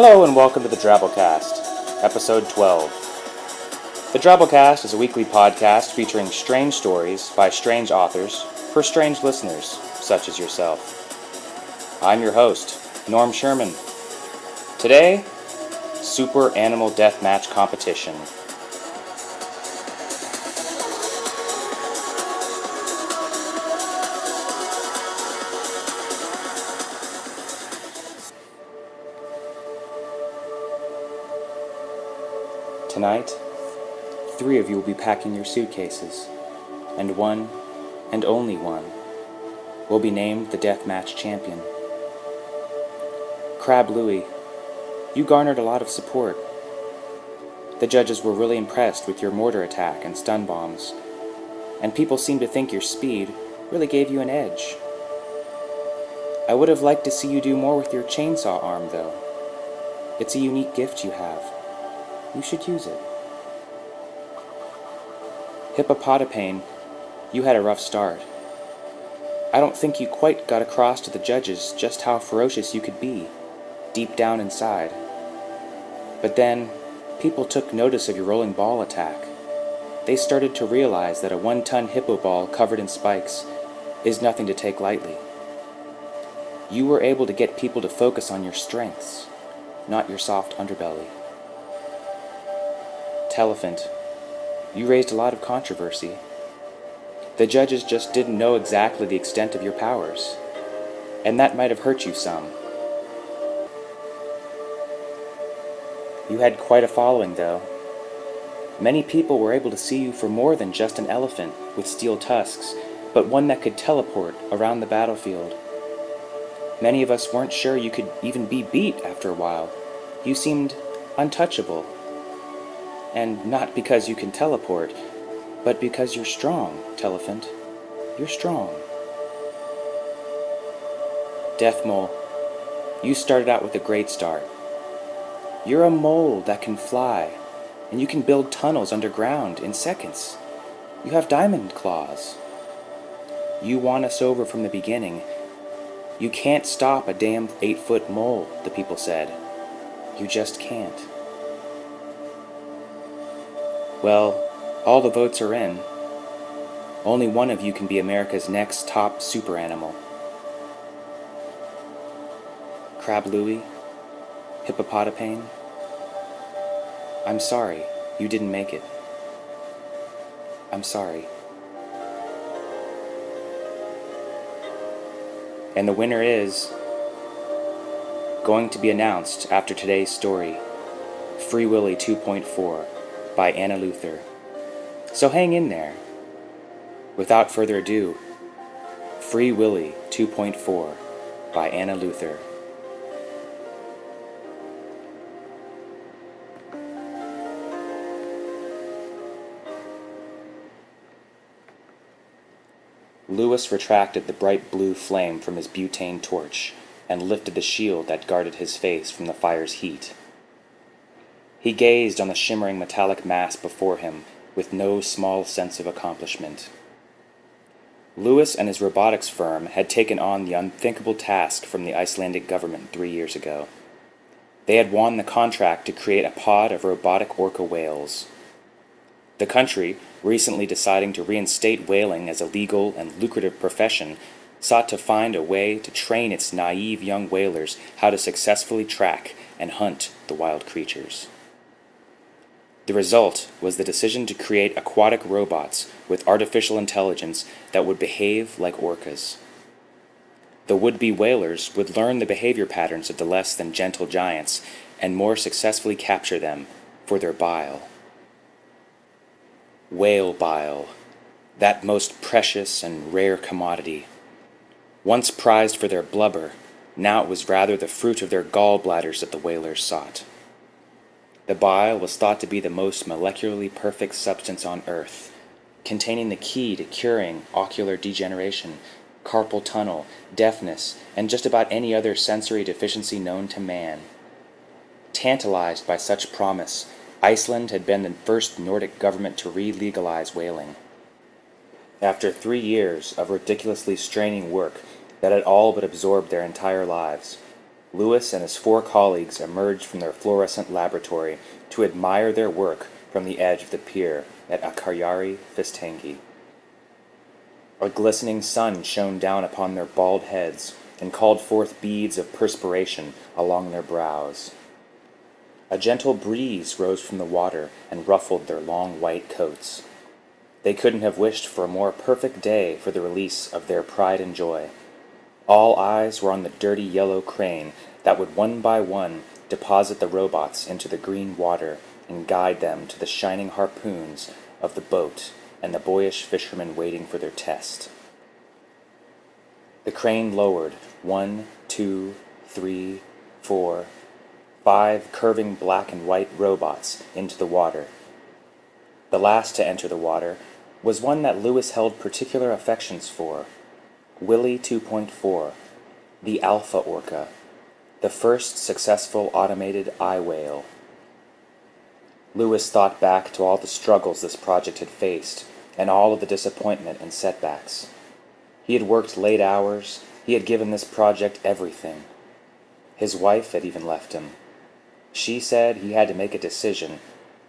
Hello and welcome to the Drabblecast, episode 12. The Drabblecast is a weekly podcast featuring strange stories by strange authors for strange listeners, such as yourself. I'm your host, Norm Sherman. Today, Super Animal Deathmatch Competition. Tonight, three of you will be packing your suitcases, and one, and only one, will be named the Deathmatch Champion. Crab Louie, you garnered a lot of support. The judges were really impressed with your mortar attack and stun bombs, and people seem to think your speed really gave you an edge. I would have liked to see you do more with your chainsaw arm, though. It's a unique gift you have. You should use it. Hippopotapane, you had a rough start. I don't think you quite got across to the judges just how ferocious you could be, deep down inside. But then, people took notice of your rolling ball attack. They started to realize that a one ton hippo ball covered in spikes is nothing to take lightly. You were able to get people to focus on your strengths, not your soft underbelly. Telephant, you raised a lot of controversy. The judges just didn't know exactly the extent of your powers, and that might have hurt you some. You had quite a following, though. Many people were able to see you for more than just an elephant with steel tusks, but one that could teleport around the battlefield. Many of us weren't sure you could even be beat after a while. You seemed untouchable and not because you can teleport, but because you're strong, Telephant. You're strong. Death Mole, you started out with a great start. You're a mole that can fly, and you can build tunnels underground in seconds. You have diamond claws. You won us over from the beginning. You can't stop a damn eight foot mole, the people said. You just can't. Well, all the votes are in. Only one of you can be America's next top super animal. Crab Louie, Hippopotapane, I'm sorry, you didn't make it. I'm sorry. And the winner is going to be announced after today's story Free Willy 2.4 by Anna Luther. So hang in there. Without further ado, Free Willy 2.4 by Anna Luther. Lewis retracted the bright blue flame from his butane torch and lifted the shield that guarded his face from the fire's heat. He gazed on the shimmering metallic mass before him with no small sense of accomplishment. Lewis and his robotics firm had taken on the unthinkable task from the Icelandic government three years ago. They had won the contract to create a pod of robotic orca whales. The country, recently deciding to reinstate whaling as a legal and lucrative profession, sought to find a way to train its naive young whalers how to successfully track and hunt the wild creatures. The result was the decision to create aquatic robots with artificial intelligence that would behave like orcas. The would be whalers would learn the behavior patterns of the less than gentle giants and more successfully capture them for their bile. Whale bile, that most precious and rare commodity. Once prized for their blubber, now it was rather the fruit of their gallbladders that the whalers sought. The bile was thought to be the most molecularly perfect substance on Earth, containing the key to curing ocular degeneration, carpal tunnel, deafness, and just about any other sensory deficiency known to man. Tantalized by such promise, Iceland had been the first Nordic government to re legalize whaling. After three years of ridiculously straining work that had all but absorbed their entire lives, Lewis and his four colleagues emerged from their fluorescent laboratory to admire their work from the edge of the pier at Akarjari Fistangi. A glistening sun shone down upon their bald heads and called forth beads of perspiration along their brows. A gentle breeze rose from the water and ruffled their long white coats. They couldn't have wished for a more perfect day for the release of their pride and joy. All eyes were on the dirty yellow crane that would one by one deposit the robots into the green water and guide them to the shining harpoons of the boat and the boyish fishermen waiting for their test. The crane lowered one, two, three, four, five curving black and white robots into the water. The last to enter the water was one that Lewis held particular affections for Willy 2.4, the Alpha Orca, the first successful automated eye whale. Lewis thought back to all the struggles this project had faced and all of the disappointment and setbacks. He had worked late hours, he had given this project everything. His wife had even left him. She said he had to make a decision.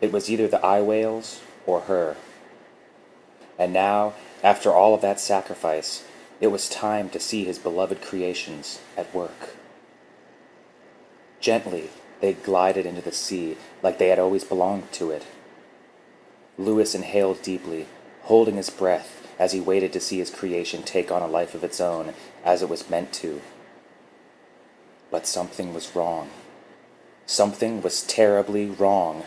It was either the eye whales or her. And now, after all of that sacrifice, it was time to see his beloved creations at work. Gently, they glided into the sea like they had always belonged to it. Lewis inhaled deeply, holding his breath as he waited to see his creation take on a life of its own as it was meant to. But something was wrong. Something was terribly wrong.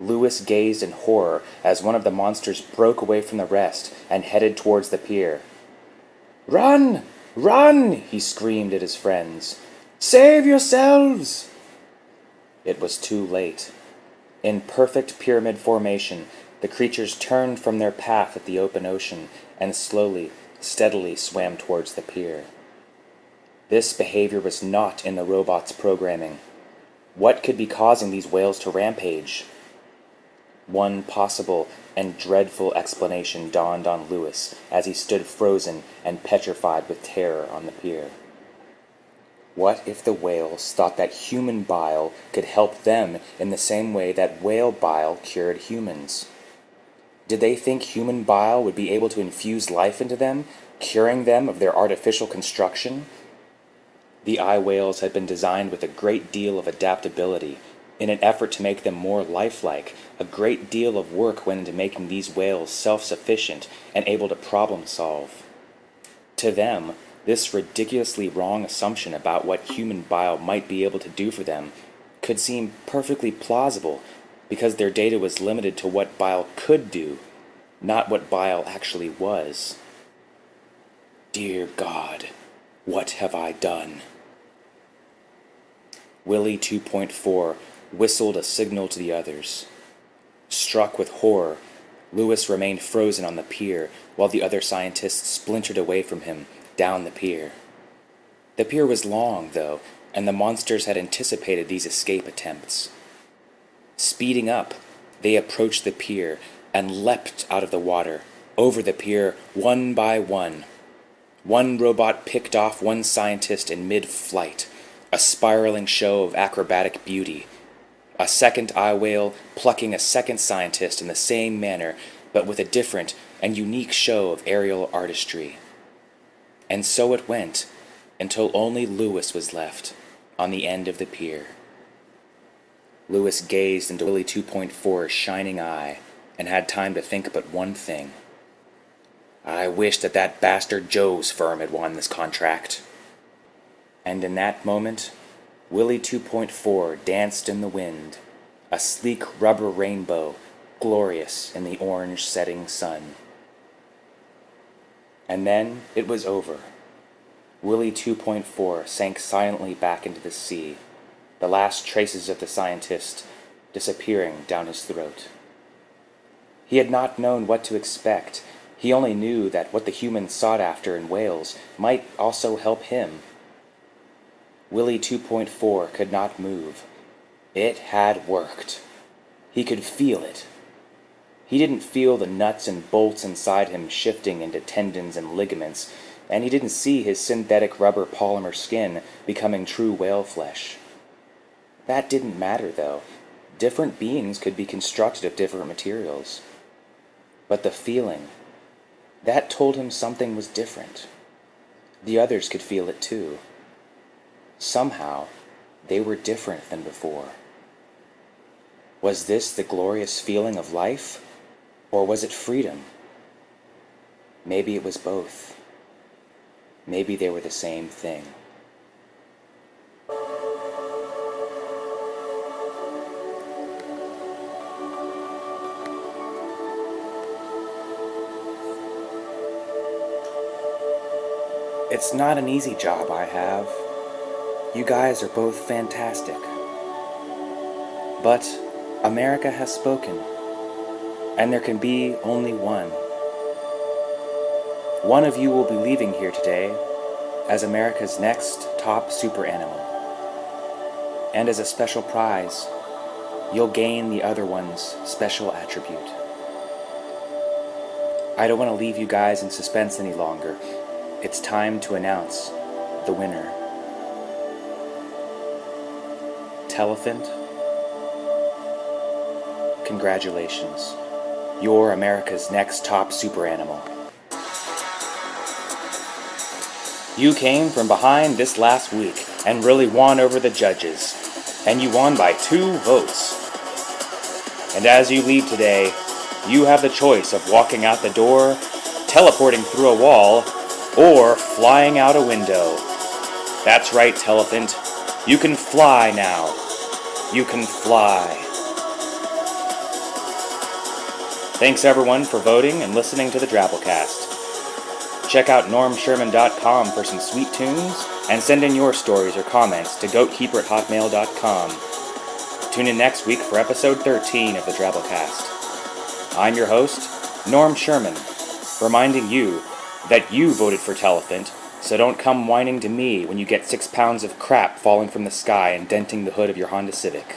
Lewis gazed in horror as one of the monsters broke away from the rest and headed towards the pier. Run! Run! he screamed at his friends. Save yourselves! It was too late. In perfect pyramid formation, the creatures turned from their path at the open ocean and slowly, steadily swam towards the pier. This behavior was not in the robot's programming. What could be causing these whales to rampage? One possible and dreadful explanation dawned on Lewis as he stood frozen and petrified with terror on the pier. What if the whales thought that human bile could help them in the same way that whale bile cured humans? Did they think human bile would be able to infuse life into them, curing them of their artificial construction? The eye whales had been designed with a great deal of adaptability in an effort to make them more lifelike, a great deal of work went into making these whales self sufficient and able to problem solve. To them, this ridiculously wrong assumption about what human bile might be able to do for them could seem perfectly plausible because their data was limited to what bile could do, not what bile actually was. Dear God, what have I done? Willy 2.4 whistled a signal to the others. Struck with horror, Lewis remained frozen on the pier while the other scientists splintered away from him down the pier. The pier was long, though, and the monsters had anticipated these escape attempts. Speeding up, they approached the pier and leapt out of the water, over the pier, one by one. One robot picked off one scientist in mid flight, a spiraling show of acrobatic beauty a second eye whale plucking a second scientist in the same manner, but with a different and unique show of aerial artistry. And so it went, until only Lewis was left on the end of the pier. Lewis gazed into Willy 2.4's shining eye and had time to think but one thing. I wish that that bastard Joe's firm had won this contract. And in that moment, Willy 2.4 danced in the wind, a sleek rubber rainbow, glorious in the orange setting sun. And then it was over. Willy 2.4 sank silently back into the sea, the last traces of the scientist disappearing down his throat. He had not known what to expect. He only knew that what the humans sought after in whales might also help him. Willy 2.4 could not move. It had worked. He could feel it. He didn't feel the nuts and bolts inside him shifting into tendons and ligaments, and he didn't see his synthetic rubber polymer skin becoming true whale flesh. That didn't matter, though. Different beings could be constructed of different materials. But the feeling, that told him something was different. The others could feel it too. Somehow, they were different than before. Was this the glorious feeling of life? Or was it freedom? Maybe it was both. Maybe they were the same thing. It's not an easy job I have. You guys are both fantastic. But America has spoken and there can be only one. One of you will be leaving here today as America's next top super animal. And as a special prize, you'll gain the other one's special attribute. I don't want to leave you guys in suspense any longer. It's time to announce the winner. Telephant, congratulations. You're America's next top super animal. You came from behind this last week and really won over the judges, and you won by two votes. And as you leave today, you have the choice of walking out the door, teleporting through a wall, or flying out a window. That's right, Telephant. You can fly now. You can fly. Thanks everyone for voting and listening to the Drabblecast. Check out normsherman.com for some sweet tunes and send in your stories or comments to goatkeeper at hotmail.com. Tune in next week for episode 13 of the Drabblecast. I'm your host, Norm Sherman, reminding you that you voted for Telephant, so don't come whining to me when you get six pounds of crap falling from the sky and denting the hood of your Honda Civic.